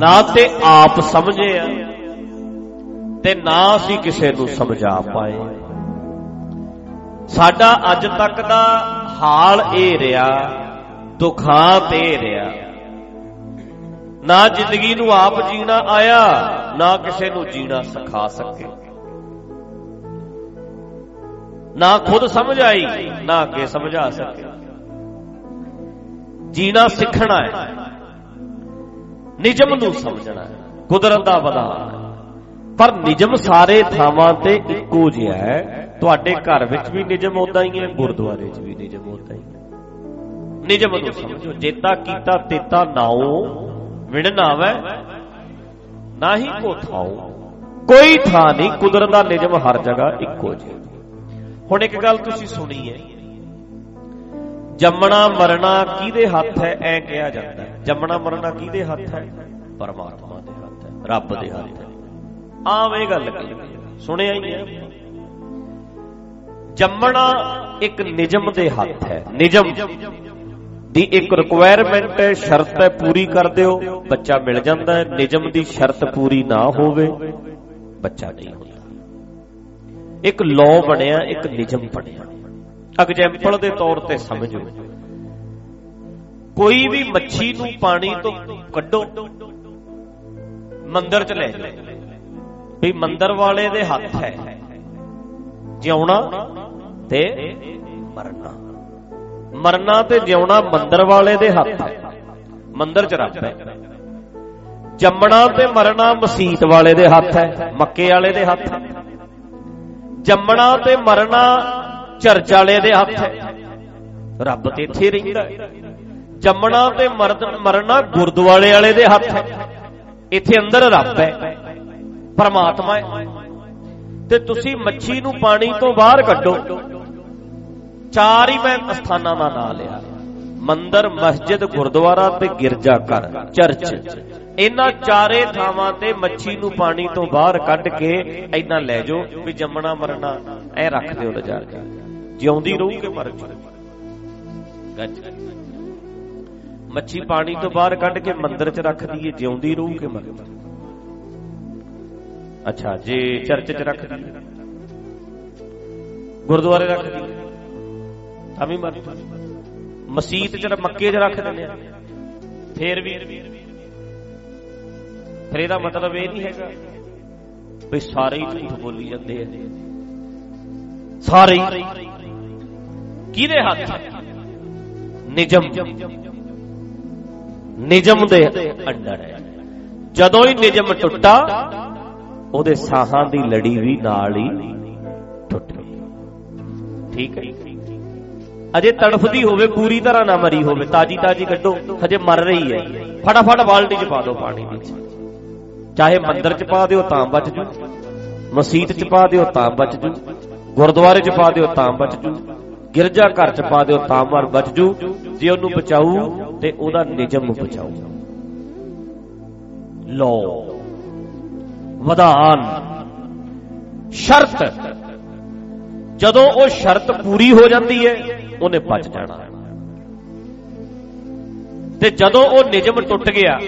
ਨਾ ਤੇ ਆਪ ਸਮਝੇ ਆ, ਤੇ ਨਾ ਅਸੀਂ ਕਿਸੇ ਨੂੰ ਸਮਝਾ ਪਾਏ। ਸਾਡਾ ਅੱਜ ਤੱਕ ਦਾ ਹਾਲ ਇਹ ਰਿਹਾ, ਦੁਖਾਂ ਤੇ ਰਿਹਾ। ਨਾ ਜ਼ਿੰਦਗੀ ਨੂੰ ਆਪ ਜੀਣਾ ਆਇਆ, ਨਾ ਕਿਸੇ ਨੂੰ ਜੀਣਾ ਸਿਖਾ ਸਕੇ। ਨਾ ਖੁਦ ਸਮਝ ਆਈ, ਨਾ ਅੱਗੇ ਸਮਝਾ ਸਕੇ। ਜੀਣਾ ਸਿੱਖਣਾ ਹੈ। ਨਿਜਮ ਨੂੰ ਸਮਝਣਾ ਹੈ। ਕੁਦਰਤ ਦਾ ਵਿਧਾਨ ਹੈ ਪਰ ਨਿਜਮ ਸਾਰੇ ਥਾਵਾਂ ਤੇ ਇੱਕੋ ਜਿਹਾ ਹੈ। ਤੁਹਾਡੇ ਘਰ ਵਿੱਚ ਵੀ ਨਿਜਮ ਉਦਾਂ ਹੀ ਹੈ, ਗੁਰਦੁਆਰੇ 'ਚ ਵੀ ਨਿਜਮ ਉਦਾਂ ਹੀ ਹੈ। ਨਿਜਮ ਨੂੰ ਸਮਝੋ। ਜੇਤਾ ਕੀਤਾ ਤੇਤਾ ਨਾਉ ਵਿਣ ਆਵੇ ਨਾਹੀ ਕੋ ਥਾਉ ਕੋਈ ਥਾਂ ਨਹੀਂ, ਕੁਦਰਤ ਦਾ ਨਿਜਮ ਹਰ ਜਗ੍ਹਾ ਇੱਕੋ ਜਿਹਾ ਹੁਣ ਇੱਕ ਗੱਲ ਤੁਸੀਂ ਸੁਣੀ ਹੈ। ਜੰਮਣਾ ਮਰਨਾ ਕਿਹਦੇ ਹੱਥ ਹੈ, ਐ ਕਿਹਾ ਜਾਂਦਾ ਹੈ। ਜੰਮਣਾ ਮਰਨਾ ਕਿਹਦੇ ਹੱਥ ਹੈ? ਪਰਮਾਤਮਾ ਦੇ ਹੱਥ ਹੈ, ਰੱਬ ਦੇ ਹੱਥ ਹੈ। ਆਮ ਇਹ ਗੱਲ ਕਹੀ ਸੁਣਿਆ ਹੀ ਹੈ। ਜੰਮਣਾ ਇੱਕ ਨਿਜਮ ਦੇ ਹੱਥ ਹੈ ਨਿਜਮ ਦੀ ਇੱਕ ਰਿਕੁਆਇਰਮੈਂਟ ਹੈ, ਸ਼ਰਤ ਹੈ, ਪੂਰੀ ਕਰ ਦਿਓ। ਬੱਚਾ ਮਿਲ ਜਾਂਦਾ ਹੈ ਨਿਜਮ ਦੀ ਸ਼ਰਤ ਪੂਰੀ ਨਾ ਹੋਵੇ, ਬੱਚਾ ਨਹੀਂ ਹੁੰਦਾ। ਇੱਕ ਲਾਅ ਬਣਿਆ, ਇੱਕ ਨਿਜਮ ਬਣਿਆ। ਐਗਜ਼ੈਂਪਲ ਦੇ ਤੌਰ ਤੇ ਸਮਝੋ। ਕੋਈ ਵੀ ਮੱਛੀ ਨੂੰ ਪਾਣੀ ਤੋਂ ਕੱਢੋ, ਮੰਦਰ ਚ ਲੈ ਜਾਓ। ਵੀ ਮੰਦਰ ਵਾਲੇ ਦੇ ਹੱਥ ਹੈ। ਜਿਉਣਾ ਤੇ ਮਰਨਾ। ਮਰਨਾ ਤੇ ਜਿਉਣਾ ਮੰਦਰ ਵਾਲੇ ਦੇ ਹੱਥ ਹੈ। ਮੰਦਰ ਚ ਰੱਬ ਹੈ। ਜੰਮਣਾ ਤੇ ਮਰਨਾ ਮਸਜਿਦ ਵਾਲੇ ਦੇ ਹੱਥ ਹੈ। ਮੱਕੇ ਵਾਲੇ ਦੇ ਹੱਥ ਹੈ। ਜੰਮਣਾ ਤੇ ਮਰਨਾ ਚਰਚ ਵਾਲੇ ਦੇ ਹੱਥ ਹੈ। ਰੱਬ ਤੇ ਇੱਥੇ ਰਹਿੰਦਾ ਹੈ। ਜੰਮਣਾ ਤੇ ਮਰਨਾ ਗੁਰਦੁਆਰੇ ਵਾਲੇ ਦੇ ਹੱਥ। ਹੈ ਇੱਥੇ ਅੰਦਰ ਰੱਬ ਹੈ, ਪਰਮਾਤਮਾ ਹੈ। ਤੇ ਤੁਸੀਂ ਮੱਛੀ ਨੂੰ ਪਾਣੀ ਤੋਂ ਬਾਹਰ ਕੱਢੋ। ਚਾਰ ਹੀ ਮੈਂ ਸਥਾਨਾਂ ਦਾ ਨਾਮ ਲਿਆ। ਮੰਦਰ, ਮਸਜਿਦ, ਗੁਰਦੁਆਰਾ ਤੇ ਗਿਰਜਾ ਘਰ, ਚਰਚ। ਇਹਨਾਂ ਚਾਰੇ ਥਾਵਾਂ ਤੇ ਮੱਛੀ ਨੂੰ ਪਾਣੀ ਤੋਂ ਬਾਹਰ ਕੱਢ ਕੇ ਐਦਾਂ ਲੈ ਜਾਓ ਵੀ ਜੰਮਣਾ, ਮਰਨਾ, ਐ ਰੱਖ ਦਿਓ ਲਿਜਾ ਕੇ ਜਿਉਂਦੀ ਰਹੂ ਕਿ ਮਰ ਜੂ ਗੱਜ। ਮੱਛੀ ਪਾਣੀ ਤੋਂ ਬਾਹਰ ਕੱਢ ਕੇ ਮੰਦਰ 'ਚ ਰੱਖ ਦਈਏ, ਜਿਉਂਦੀ ਰਹੂ ਕਿ ਮਰ ਜੂ ਅੱਛਾ, ਜੇ ਚਰਚ 'ਚ ਰੱਖ ਦਈਏ। ਗੁਰਦੁਆਰੇ ਰੱਖ ਦਈਏ। ਤਾਂ ਵੀ ਮਰ ਜੂ ਮਸਜਿਦ 'ਚ ਮੱਕੇ 'ਚ ਰੱਖ ਦਿੰਦੇ ਆ। ਫੇਰ ਵੀ। ਫਿਰ ਇਹਦਾ ਮਤਲਬ ਇਹ ਨਹੀਂ ਹੈਗਾ ਵੀ ਸਾਰੇ ਹੀ ਝੂਠ ਬੋਲੀ ਜਾਂਦੇ ਆ। ਸਾਰੇ ਕਿਹਦੇ ਹੱਥ? ਨਿਜਮ। ਨਿਜਮ ਦੇ ਅੰਡਰ ਹੈ। ਜਦੋਂ ਹੀ ਨਿਜਮ ਟੁੱਟਾ, ਉਹਦੇ ਸਾਹਾਂ ਦੀ ਲੜੀ ਵੀ ਨਾਲ ਹੀ ਟੁੱਟ ਗਈ। ਠੀਕ ਹੈ। ਅਜੇ ਤੜਫਦੀ ਹੋਵੇ, ਪੂਰੀ ਤਰ੍ਹਾਂ ਨਾ ਮਰੀ ਹੋਵੇ, ਤਾਜੀ ਤਾਜੀ ਕੱਢੋ, ਹਜੇ ਮਰ ਰਹੀ ਹੈ। ਫਟਾਫਟ ਬਾਲਟੀ 'ਚ ਪਾ ਦਿਓ ਪਾਣੀ ਵਿੱਚ ਚਾਹੇ ਮੰਦਰ 'ਚ ਪਾ ਦਿਓ ਤਾਂ ਬਚ ਜੂ, ਮਸਜਿਦ 'ਚ ਪਾ ਦਿਓ ਤਾਂ ਬਚ ਜੂ, ਗੁਰਦੁਆਰੇ 'ਚ ਪਾ ਦਿਓ ਤਾਂ ਬਚ ਜੂ ਗਿਰਜਾ ਘਰ 'ਚ ਪਾ ਦਿਓ ਤਾਂ ਮਰ ਬਚ ਜੂ। ਜੇ ਉਹਨੂੰ ਬਚਾਊ ਤੇ ਉਹਦਾ ਨਿਜਮ ਬਚਾਊ ਲੋ ਵਿਧਾਨ। ਸ਼ਰਤ। ਜਦੋਂ ਉਹ ਸ਼ਰਤ ਪੂਰੀ ਹੋ ਜਾਂਦੀ ਹੈ, ਉਹਨੇ ਬਚ ਜਾਣਾ। ਤੇ ਜਦੋਂ ਉਹ ਨਿਜਮ ਟੁੱਟ ਗਿਆ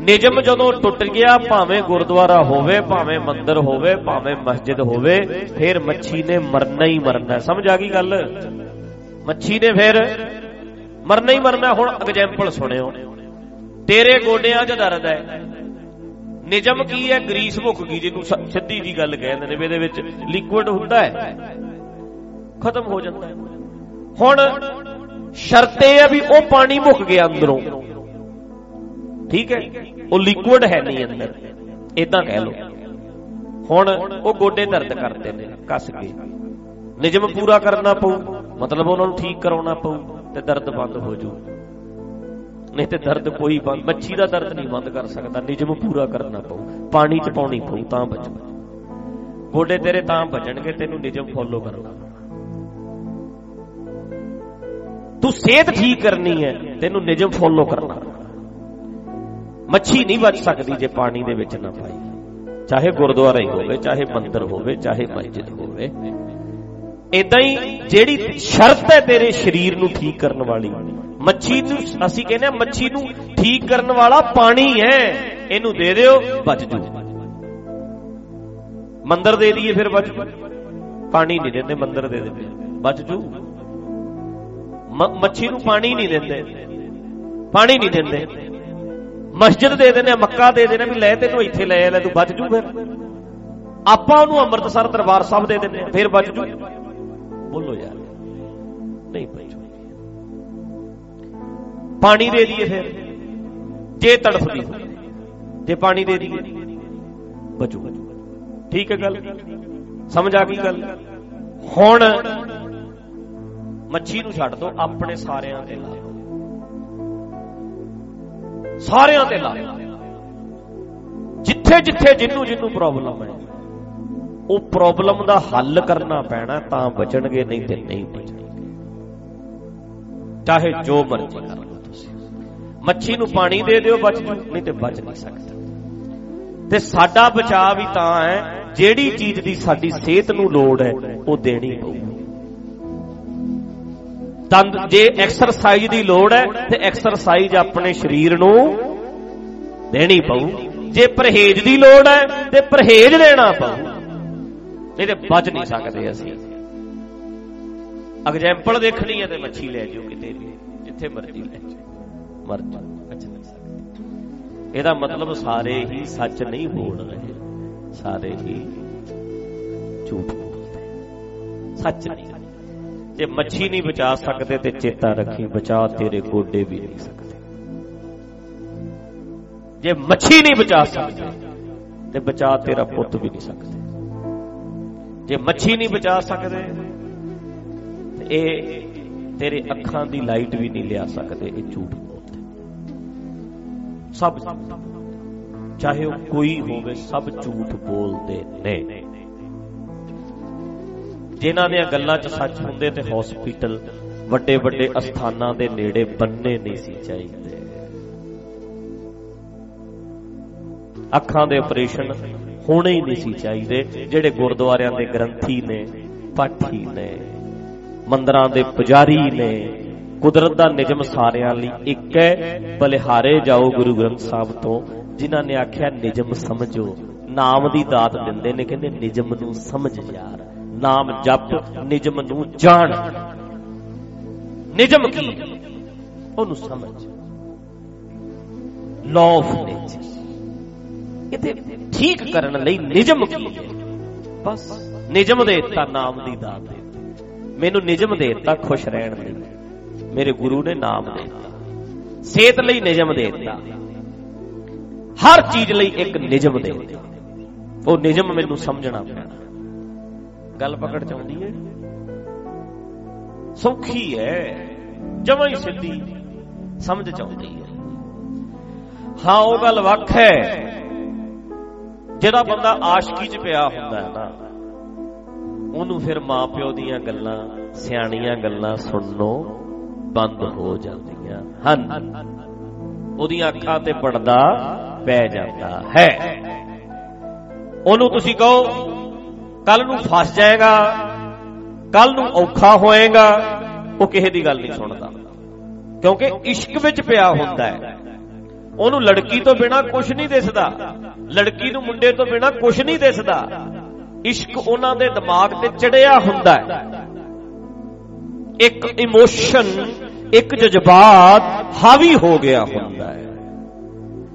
ਨਿਜਮ ਜਦੋਂ ਟੁੱਟ ਗਿਆ, ਭਾਵੇਂ ਗੁਰਦੁਆਰਾ ਹੋਵੇ, ਭਾਵੇਂ ਮੰਦਰ ਹੋਵੇ, ਭਾਵੇਂ ਮਸਜਿਦ ਹੋਵੇ, ਫਿਰ ਮੱਛੀ ਨੇ ਮਰਨਾ ਹੀ ਮਰਨਾ ਸਮਝ ਆ ਗਈ ਗੱਲ? ਮੱਛੀ ਨੇ ਫਿਰ ਮਰਨਾ ਹੀ ਮਰਨਾ, ਹੁਣ ਐਗਜ਼ੈਂਪਲ ਸੁਣਿਓ। ਤੇਰੇ ਗੋਡਿਆਂ 'ਚ ਦਰਦ ਹੈ। ਨਿਜਮ ਕੀ ਹੈ? ਗਰੀਸ ਮੁੱਕ ਗਈ ਜਿਹਨੂੰ ਸਿੱਧੀ ਜੀ ਗੱਲ ਕਹਿੰਦੇ ਨੇ ਇਹਦੇ ਵਿੱਚ ਲਿਕੁਇਡ ਹੁੰਦਾ ਹੈ। ਖਤਮ ਹੋ ਜਾਂਦਾ ਹੈ। ਹੁਣ ਸ਼ਰਤ ਇਹ ਹੈ ਵੀ ਉਹ ਪਾਣੀ ਮੁੱਕ ਗਿਆ ਅੰਦਰੋਂ। ਠੀਕ ਹੈ? ਉਹ ਲਿਕੁਇਡ ਹੈ ਨਹੀਂ ਅੰਦਰ। ਇਦਾਂ ਕਹਿ ਲਓ। ਹੁਣ ਉਹ ਗੋਡੇ ਦਰਦ ਕਰਦੇ ਨੇ, ਕੱਸ ਕੇ। ਨਿਜਮ ਪੂਰਾ ਕਰਨਾ ਪਊ। ਮਤਲਬ ਉਹਨਾਂ ਨੂੰ ਠੀਕ ਕਰਾਉਣਾ ਪਊ। ਤੇ ਦਰਦ ਬੰਦ ਹੋ ਜੂ। ਨਹੀਂ ਤੇ ਦਰਦ ਕੋਈ ਬੰਦ ਮੱਛੀ ਦਾ ਦਰਦ ਨਹੀਂ ਬੰਦ ਕਰ ਸਕਦਾ। ਨਿਜਮ ਪੂਰਾ ਕਰਨਾ ਪਊ। ਪਾਣੀ ਚ ਪਾਉਣੀ ਪਊ, ਤਾਂ ਬਚਣਾ। ਗੋਡੇ ਤੇਰੇ ਤਾਂ ਬਚਣਗੇ, ਤੈਨੂੰ ਨਿਜਮ ਫੋਲੋ ਕਰਨਾ। ਤੂੰ ਸਿਹਤ ਠੀਕ ਕਰਨੀ ਹੈ, ਤੈਨੂੰ ਨਿਜਮ ਫੋਲੋ ਕਰਨਾ। ਮੱਛੀ ਨਹੀਂ ਬਚ ਸਕਦੀ ਜੇ ਪਾਣੀ ਦੇ ਵਿੱਚ ਨਾ ਪਾਈ। ਚਾਹੇ ਗੁਰਦੁਆਰਾ ਹੀ ਹੋਵੇ, ਚਾਹੇ ਮੰਦਰ ਹੋਵੇ, ਚਾਹੇ ਮਸਜਿਦ ਹੋਵੇ। ਇਦਾਂ ਹੀ ਜਿਹੜੀ ਸ਼ਰਤ ਹੈ ਤੇਰੇ ਸਰੀਰ ਨੂੰ ਠੀਕ ਕਰਨ ਵਾਲੀ। ਮੱਛੀ ਨੂੰ ਅਸੀਂ ਕਹਿੰਦੇ ਆ ਮੱਛੀ ਨੂੰ ਠੀਕ ਕਰਨ ਵਾਲਾ ਪਾਣੀ ਹੈ। ਇਹਨੂੰ ਦੇ ਦਿਓ, ਬਚ ਜੂ। ਮੰਦਰ ਦੇ ਦਈਏ ਫਿਰ ਬਚ ਜੂ। ਪਾਣੀ ਨਹੀਂ ਦਿੰਦੇ, ਮੰਦਰ ਦੇ ਦਿੰਦੇ। ਬਚ ਜੂ। ਮੱਛੀ ਨੂੰ ਪਾਣੀ ਨਹੀਂ ਦਿੰਦੇ। ਪਾਣੀ ਨਹੀਂ ਦਿੰਦੇ। ਮਸਜਿਦ ਦੇ ਦਿੰਦੇ ਮੱਕਾ ਦੇ ਦਿੰਦੇ ਵੀ ਲੈ ਤੈਨੂੰ ਇੱਥੇ ਲੈ ਲੈ ਤੂੰ ਬਚ ਜੂ ਫਿਰ। ਆਪਾਂ ਉਹਨੂੰ ਅੰਮ੍ਰਿਤਸਰ ਦਰਬਾਰ ਸਾਹਿਬ ਦੇ ਦਿੰਦੇ ਫਿਰ ਬਚ ਜੂ। ਬੋਲੋ ਯਾਰ। ਨਹੀਂ ਬਚੂ ਪਾਣੀ ਦੇ ਦਈਏ ਫਿਰ। ਜੇ ਤੜਫਦੀ ਜੇ ਪਾਣੀ ਦੇ ਦਈਏ। ਬਚੂ। ਠੀਕ ਹੈ ਗੱਲ? ਸਮਝ ਆ ਗਈ ਗੱਲ? ਹੁਣ ਮੱਛੀ ਨੂੰ ਛੱਡ ਦੋ, ਆਪਣੇ ਸਾਰਿਆਂ ਤੇ ਲਾ ਸਾਰਿਆਂ ਤੇ ਲਾ ਜਿੱਥੇ ਜਿੱਥੇ ਜਿੰਨੂੰ ਜਿੰਨੂੰ ਪ੍ਰੋਬਲਮ ਹੈ ਉਹ ਪ੍ਰੋਬਲਮ ਦਾ ਹੱਲ ਕਰਨਾ ਪੈਣਾ, ਤਾਂ ਬਚਣਗੇ, ਨਹੀਂ ਤੇ ਨਹੀਂ ਬਚਣਗੇ। ਚਾਹੇ ਜੋ ਮਰਜ਼ੀ ਕਰ ਲਓ ਤੁਸੀਂ। ਮੱਛੀ ਨੂੰ ਪਾਣੀ ਦੇ ਦਿਓ, ਬਚ ਜੂ, ਨਹੀਂ ਤੇ ਬਚ ਨਹੀਂ ਸਕਦਾ। ਤੇ ਸਾਡਾ ਬਚਾਅ ਵੀ ਤਾਂ ਹੈ, ਜਿਹੜੀ ਚੀਜ਼ ਦੀ ਸਾਡੀ ਸਿਹਤ ਨੂੰ ਲੋੜ ਹੈ, ਉਹ ਦੇਣੀ ਪਊ ਤੰਦ, ਜੇ ਐਕਸਰਸਾਈਜ਼ ਦੀ ਲੋੜ ਹੈ, ਤੇ ਐਕਸਰਸਾਈਜ਼ ਆਪਣੇ ਸਰੀਰ ਨੂੰ ਦੇਣੀ ਪਊ। ਜੇ ਪਰਹੇਜ਼ ਦੀ ਲੋੜ ਹੈ, ਤੇ ਪਰਹੇਜ਼ ਲੈਣਾ ਪਊ। ਨਹੀਂ ਤੇ ਬਚ ਨਹੀਂ ਸਕਦੇ ਅਸੀਂ। ਐਗਜ਼ਾਮਪਲ ਦੇਖਣੀ ਹੈ ਤੇ ਮੱਛੀ ਲੈ ਜਿਓ ਕਿਤੇ ਵੀ, ਜਿੱਥੇ ਮਰਜ਼ੀ ਲੈ ਜਾਓ। ਮਰ ਜਾ ਬਚ ਨਹੀਂ ਸਕਦੇ। ਇਹਦਾ ਮਤਲਬ ਸਾਰੇ ਹੀ ਸੱਚ ਨਹੀਂ ਬੋਲ ਰਹੇ। ਸਾਰੇ ਹੀ ਝੂਠ ਬੋਲਦੇ ਸੱਚ ਨਹੀਂ ਜੇ ਮੱਛੀ ਨਹੀਂ ਬਚਾ ਸਕਦੇ ਤੇ ਚੇਤਾ ਰੱਖੀ, ਬਚਾ ਤੇਰੇ ਗੋਡੇ ਵੀ ਨਹੀਂ ਸਕਦੇ। ਜੇ ਮੱਛੀ ਨਹੀਂ ਬਚਾ ਸਕਦੇ ਤੇ ਬਚਾ ਤੇਰਾ ਪੁੱਤ ਵੀ ਨਹੀਂ ਸਕਦੇ। ਜੇ ਮੱਛੀ ਨਹੀਂ ਬਚਾ ਸਕਦੇ, ਤੇ ਇਹ ਤੇਰੇ ਅੱਖਾਂ ਦੀ ਲਾਈਟ ਵੀ ਨਹੀਂ ਲਿਆ ਸਕਦੇ, ਇਹ ਝੂਠ ਬੋਲਦੇ ਸਭ ਚਾਹੇ ਉਹ ਕੋਈ ਹੋਵੇ, ਸਭ ਝੂਠ ਬੋਲਦੇ ਨੇ। ਜਿਨ੍ਹਾਂ ਦੀਆਂ ਗੱਲਾਂ 'ਚ ਸੱਚ ਹੁੰਦੇ ਤੇ ਹਸਪੀਟਲ ਵੱਡੇ ਵੱਡੇ ਅਸਥਾਨਾਂ ਦੇ ਨੇੜੇ ਬੰਨੇ ਨਹੀਂ ਸੀ ਚਾਹੀਦੇ। ਅੱਖਾਂ ਦੇ ਆਪਰੇਸ਼ਨ ਹੋਣੇ ਹੀ ਨਹੀਂ ਸੀ ਚਾਹੀਦੇ, ਜਿਹੜੇ ਗੁਰਦੁਆਰਿਆਂ ਦੇ ਗ੍ਰੰਥੀ ਨੇ, ਪਾਠੀ ਨੇ, ਮੰਦਰਾਂ ਦੇ ਪੁਜਾਰੀ ਨੇ, ਕੁਦਰਤ ਦਾ ਨਿਯਮ ਸਾਰਿਆਂ ਲਈ ਇੱਕ ਹੈ, ਬਲਿਹਾਰੇ ਜਾਓ ਗੁਰੂ ਗ੍ਰੰਥ ਸਾਹਿਬ ਤੋਂ, ਜਿਨ੍ਹਾਂ ਨੇ ਆਖਿਆ ਨਿਯਮ ਸਮਝੋ। ਨਾਮ ਦੀ ਦਾਤ ਦਿੰਦੇ ਨੇ, ਕਹਿੰਦੇ ਨਿਯਮ ਨੂੰ ਸਮਝ ਯਾਰ। ਨਾਮ ਜਪ ਨਿਯਮ ਨੂੰ ਜਾਣ। ਨਿਯਮ ਕੀ? ਉਹਨੂੰ ਸਮਝ। ਲਾਅ ਆਫ ਨੇਚਰ ਇਹਦੇ ਠੀਕ ਕਰਨ ਲਈ ਨਿਯਮ ਕੀ ਹੈ? ਬਸ ਨਿਯਮ ਦੇ ਦਿੱਤਾ ਨਾਮ ਦੀ ਦਾਤ ਦੇ ਮੈਨੂੰ ਨਿਯਮ ਦੇ ਦਿੱਤਾ ਖੁਸ਼ ਰਹਿਣ ਲਈ ਮੇਰੇ ਗੁਰੂ ਨੇ ਨਾਮ ਦੇ ਦਿੱਤਾ। ਸਿਹਤ ਲਈ ਨਿਯਮ ਦੇ ਦਿੱਤਾ। ਹਰ ਚੀਜ਼ ਲਈ ਇੱਕ ਨਿਯਮ ਦੇ ਦਿੱਤਾ। ਉਹ ਨਿਯਮ ਮੈਨੂੰ ਸਮਝਣਾ ਪੈਣਾ। ਗੱਲ ਪਕੜ ਚਾਉਂਦੀ ਹੈ? ਸੌਖੀ ਹੈ। ਜਮਾਂ ਹੀ ਸਿੱਧੀ ਸਮਝ ਚਾਉਂਦੀ ਹੈ। ਹਾਂ, ਉਹ ਗੱਲ ਵੱਖ ਹੈ। ਜਿਹੜਾ ਬੰਦਾ ਆਸ਼ਕੀ 'ਚ ਪਿਆ ਹੁੰਦਾ ਹੈ ਨਾ, ਉਹਨੂੰ ਫਿਰ ਮਾਪਿਓ ਦੀਆਂ ਗੱਲਾਂ, ਸਿਆਣੀਆਂ ਗੱਲਾਂ ਸੁਣਨੋਂ ਬੰਦ ਹੋ ਜਾਂਦੀਆਂ ਹਨ। ਉਹਦੀਆਂ ਅੱਖਾਂ ਤੇ ਪਰਦਾ ਪੈ ਜਾਂਦਾ ਹੈ। ਉਹਨੂੰ ਤੁਸੀਂ ਕਹੋ ਕੱਲ ਨੂੰ ਫਸ ਜਾਏਗਾ ਕੱਲ ਨੂੰ ਔਖਾ ਹੋਏਗਾ, ਉਹ ਕਿਸੇ ਦੀ ਗੱਲ ਨਹੀਂ ਸੁਣਦਾ। ਕਿਉਂਕਿ ਇਸ਼ਕ ਵਿੱਚ ਪਿਆ ਹੁੰਦਾ ਹੈ। ਉਹਨੂੰ ਲੜਕੀ ਤੋਂ ਬਿਨਾ ਕੁਝ ਨਹੀਂ ਦਿਸਦਾ। ਲੜਕੀ ਨੂੰ ਮੁੰਡੇ ਤੋਂ ਬਿਨਾ ਕੁਝ ਨਹੀਂ ਦਿਸਦਾ। ਇਸ਼ਕ ਉਹਨਾਂ ਦੇ ਦਿਮਾਗ ਤੇ ਚੜਿਆ ਹੁੰਦਾ ਹੈ। ਇੱਕ ਇਮੋਸ਼ਨ, ਇੱਕ ਜਜ਼ਬਾਤ ਹਾਵੀ ਹੋ ਗਿਆ ਹੁੰਦਾ ਹੈ।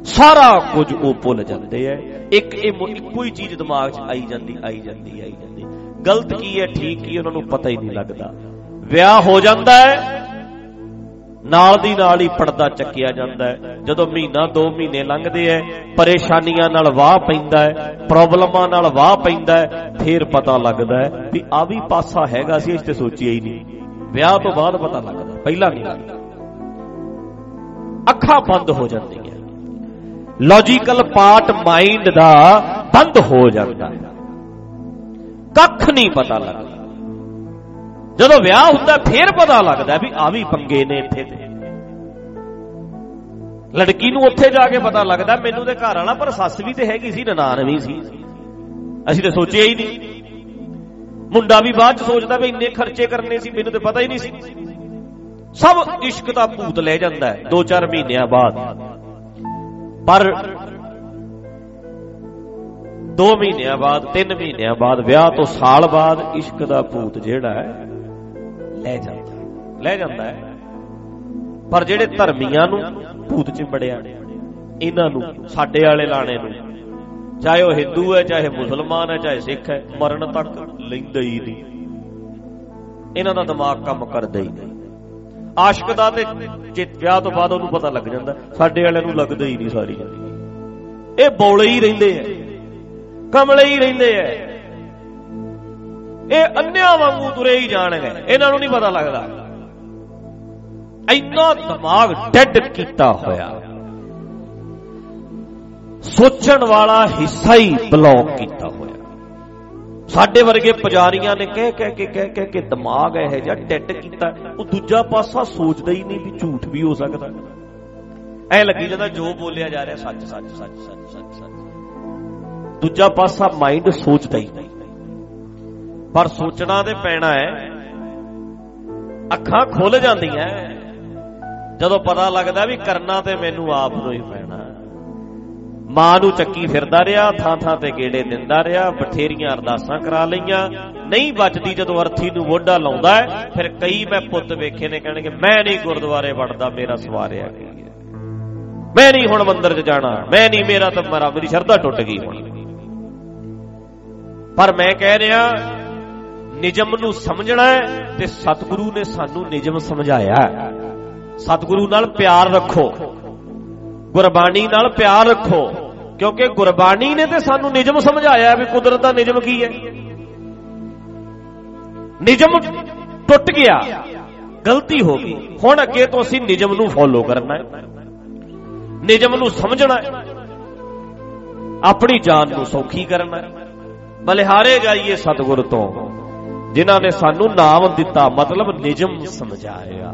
ਸਾਰਾ ਕੁਝ ਉਹ ਭੁੱਲ ਜਾਂਦੇ ਐ। ਇੱਕ ਇੱਕੋ ਹੀ ਚੀਜ਼ ਦਿਮਾਗ 'ਚ ਆਈ ਜਾਂਦੀ ਆਈ ਜਾਂਦੀ ਆਈ ਜਾਂਦੀ। ਗਲਤ ਕੀ ਹੈ ਠੀਕ ਕੀ ਉਹਨਾਂ ਨੂੰ ਪਤਾ ਹੀ ਨਹੀਂ ਲੱਗਦਾ। ਵਿਆਹ ਹੋ ਜਾਂਦਾ ਹੈ ਨਾਲ ਦੀ ਨਾਲ ਹੀ ਪਰਦਾ ਚੱਕਿਆ ਜਾਂਦਾ ਹੈ। ਜਦੋਂ ਮਹੀਨਾ 2 ਮਹੀਨੇ ਲੰਘਦੇ ਐ, ਪਰੇਸ਼ਾਨੀਆਂ ਨਾਲ ਵਾਹ ਪੈਂਦਾ ਹੈ ਪ੍ਰੋਬਲਮਾਂ ਨਾਲ ਵਾਹ ਪੈਂਦਾ ਹੈ ਫੇਰ ਪਤਾ ਲੱਗਦਾ ਹੈ ਵੀ ਆ ਵੀ ਪਾਸਾ ਹੈਗਾ ਸੀ ਇਸ ਤੇ ਸੋਚਿਆ ਹੀ ਨਹੀਂ। ਵਿਆਹ ਤੋਂ ਬਾਅਦ ਪਤਾ ਲੱਗਦਾ, ਪਹਿਲਾਂ ਨਹੀਂ। ਲੱਗਦਾ ਅੱਖਾਂ ਬੰਦ ਹੋ ਜਾਂਦੀਆਂ। ਲੌਜੀਕਲ ਪਾਰਟ ਮਾਈਂਡ ਦਾ ਬੰਦ ਹੋ ਜਾਂਦਾ। ਹੈ ਕੱਖ ਨਹੀਂ ਪਤਾ ਲੱਗਦਾ। ਜਦੋਂ ਵਿਆਹ ਹੁੰਦਾ, ਫੇਰ ਪਤਾ ਲੱਗਦਾ ਵੀ ਆ ਵੀ ਪੰਗੇ ਨੇ ਇੱਥੇ ਤੇ ਲੜਕੀ ਨੂੰ ਉੱਥੇ ਜਾ ਕੇ ਪਤਾ ਲੱਗਦਾ, ਮੈਨੂੰ ਤੇ ਘਰ ਵਾਲਾ, ਪਰ ਸੱਸ ਵੀ ਤੇ ਹੈਗੀ ਸੀ, ਨਨਾਣ ਵੀ ਸੀ। ਅਸੀਂ ਤਾਂ ਸੋਚਿਆ ਹੀ ਨਹੀਂ। ਮੁੰਡਾ ਵੀ ਬਾਅਦ ਚ ਸੋਚਦਾ ਵੀ ਇੰਨੇ ਖਰਚੇ ਕਰਨੇ ਸੀ, ਮੈਨੂੰ ਤੇ ਪਤਾ ਹੀ ਨਹੀਂ ਸੀ। ਸਭ ਇਸ਼ਕ ਦਾ ਭੂਤ ਲੈ ਜਾਂਦਾ ਹੈ 2-4 ਮਹੀਨਿਆਂ ਬਾਅਦ। ਪਰ 2 ਮਹੀਨਿਆਂ ਬਾਅਦ 3 ਮਹੀਨਿਆਂ ਬਾਅਦ, ਵਿਆਹ ਤੋਂ ਸਾਲ ਬਾਅਦ ਇਸ਼ਕ ਦਾ ਭੂਤ ਜਿਹੜਾ ਹੈ ਲੈ ਜਾਂਦਾ। ਹੈ। ਲੈ ਜਾਂਦਾ ਹੈ। ਪਰ ਜਿਹੜੇ ਧਰਮੀਆਂ ਨੂੰ ਭੂਤ ਚ ਬੜਿਆ ਇਹਨਾਂ ਨੂੰ, ਸਾਡੇ ਵਾਲੇ ਲਾਣੇ ਨੂੰ, ਚਾਹੇ ਉਹ ਹਿੰਦੂ ਹੈ, ਚਾਹੇ ਮੁਸਲਮਾਨ ਹੈ, ਚਾਹੇ ਸਿੱਖ ਹੈ, ਮਰਨ ਤੱਕ ਲੈਂਦਾ ਹੀ ਨਹੀਂ। ਇਹਨਾਂ ਦਾ ਦਿਮਾਗ ਕੰਮ ਕਰਦਾ ਹੀ ਨਹੀਂ। ਆਸ਼ਕ ਦਾ ਤੇ ਜੇ ਵਿਆਹ ਤੋਂ ਬਾਅਦ ਉਹਨੂੰ ਪਤਾ ਲੱਗ ਜਾਂਦਾ, ਸਾਡੇ ਵਾਲਿਆਂ ਨੂੰ ਲੱਗਦਾ ਹੀ ਨਹੀਂ ਸਾਰੀ ਜ਼ਿੰਦਗੀ ਇਹ ਬੌਲੇ ਹੀ ਰਹਿੰਦੇ ਐ ਕਮਲੇ ਹੀ ਰਹਿੰਦੇ ਐ ਇਹ ਅੰਨਿਆਂ ਵਾਂਗੂ ਤੁਰੇ ਹੀ ਜਾਣਗੇ। ਇਹਨਾਂ ਨੂੰ ਨਹੀਂ ਪਤਾ ਲੱਗਦਾ। ਇੰਨਾ ਦਿਮਾਗ ਡੈਡ ਕੀਤਾ ਹੋਇਆ। ਸੋਚਣ ਵਾਲਾ ਹਿੱਸਾ ਹੀ ਬਲੌਕ ਕੀਤਾ ਹੋਇਆ। ਸਾਡੇ ਵਰਗੇ ਪੁਜਾਰੀਆਂ ਨੇ ਕਹਿ ਕਹਿ ਕੇ ਕਹਿ ਕਹਿ ਕੇ ਦਿਮਾਗ ਇਹ ਜਿਹਾ ਡੈਡ ਕੀਤਾ। ਉਹ ਦੂਜਾ ਪਾਸਾ ਸੋਚਦਾ ਹੀ ਨਹੀਂ ਵੀ ਝੂਠ ਵੀ ਹੋ ਸਕਦਾ। ਐ ਲੱਗੀ ਜਾਂਦਾ ਜੋ ਬੋਲਿਆ ਜਾ ਰਿਹਾ ਸੱਚ ਸੱਚ ਸੱਚ ਸੱਚ ਸੱਚ ਸੱਚ। ਦੂਜਾ ਪਾਸਾ ਮਾਈਂਡ ਸੋਚਦਾ ਹੀ ਨਹੀਂ। ਪਰ ਸੋਚਣਾ ਤੇ ਪੈਣਾ ਹੈ, ਅੱਖਾਂ ਖੁੱਲ ਜਾਂਦੀਆਂ ਜਦੋਂ ਪਤਾ ਲੱਗਦਾ ਵੀ ਕਰਨਾ ਤੇ ਮੈਨੂੰ ਆਪ ਨੂੰ ਹੀ ਪੈਣਾ ਮਾਂ ਨੂੰ ਚੱਕੀ ਫਿਰਦਾ ਰਿਹਾ ਥਾਂ ਥਾਂ ਤੇ ਗੇੜੇ ਦਿੰਦਾ ਰਿਹਾ, ਬਥੇਰੀਆਂ ਅਰਦਾਸਾਂ ਕਰਾ ਲਈਆਂ। ਨਹੀਂ ਬਚਦੀ ਜਦੋਂ ਅਰਥੀ ਨੂੰ ਵੋਡਾ ਲਾਉਂਦਾ ਹੈ, ਫਿਰ ਕਈ ਮੈਂ ਪੁੱਤ ਵੇਖੇ ਨੇ ਕਹਿਣਗੇ, ਮੈਂ ਨਹੀਂ ਗੁਰਦੁਆਰੇ ਵੜਦਾ, ਮੇਰਾ ਸਵਾਰਿਆ ਕੀ ਹੈ? ਮੈਂ ਨਹੀਂ ਹੁਣ ਮੰਦਰ 'ਚ ਜਾਣਾ, ਮੈਂ ਨਹੀਂ ਮੇਰਾ ਤਾਂ ਮਰਾ ਮੇਰੀ ਸ਼ਰਧਾ ਟੁੱਟ ਗਈ ਹੁਣ। ਪਰ ਮੈਂ ਕਹਿ ਰਿਹਾ ਨਿਜਮ ਨੂੰ ਸਮਝਣਾ ਹੈ ਤੇ ਸਤਿਗੁਰੂ ਨੇ ਸਾਨੂੰ ਨਿਜਮ ਸਮਝਾਇਆ ਹੈ। ਸਤਿਗੁਰੂ ਨਾਲ ਪਿਆਰ ਰੱਖੋ। ਗੁਰਬਾਣੀ ਨਾਲ ਪਿਆਰ ਰੱਖੋ। ਕਿਉਂਕਿ ਗੁਰਬਾਣੀ ਨੇ ਤੇ ਸਾਨੂੰ ਨਿਜਮ ਸਮਝਾਇਆ ਵੀ ਕੁਦਰਤ ਦਾ ਨਿਜਮ ਕੀ ਹੈ? ਨਿਜਮ ਟੁੱਟ ਗਿਆ। ਗਲਤੀ ਹੋ ਗਈ। ਹੁਣ ਅੱਗੇ ਤੋਂ ਅਸੀਂ ਨਿਜਮ ਨੂੰ ਫੋਲੋ ਕਰਨਾ ਹੈ। ਨਿਜਮ ਨੂੰ ਸਮਝਣਾ ਹੈ। ਆਪਣੀ ਜਾਨ ਨੂੰ ਸੌਖੀ ਕਰਨਾ ਹੈ। ਬਲਿਹਾਰੇ ਜਾਈਏ ਸਤਿਗੁਰ ਤੋਂ। ਜਿਨ੍ਹਾਂ ਨੇ ਸਾਨੂੰ ਨਾਮ ਦਿੱਤਾ ਮਤਲਬ ਨਿਜਮ ਸਮਝਾਇਆ।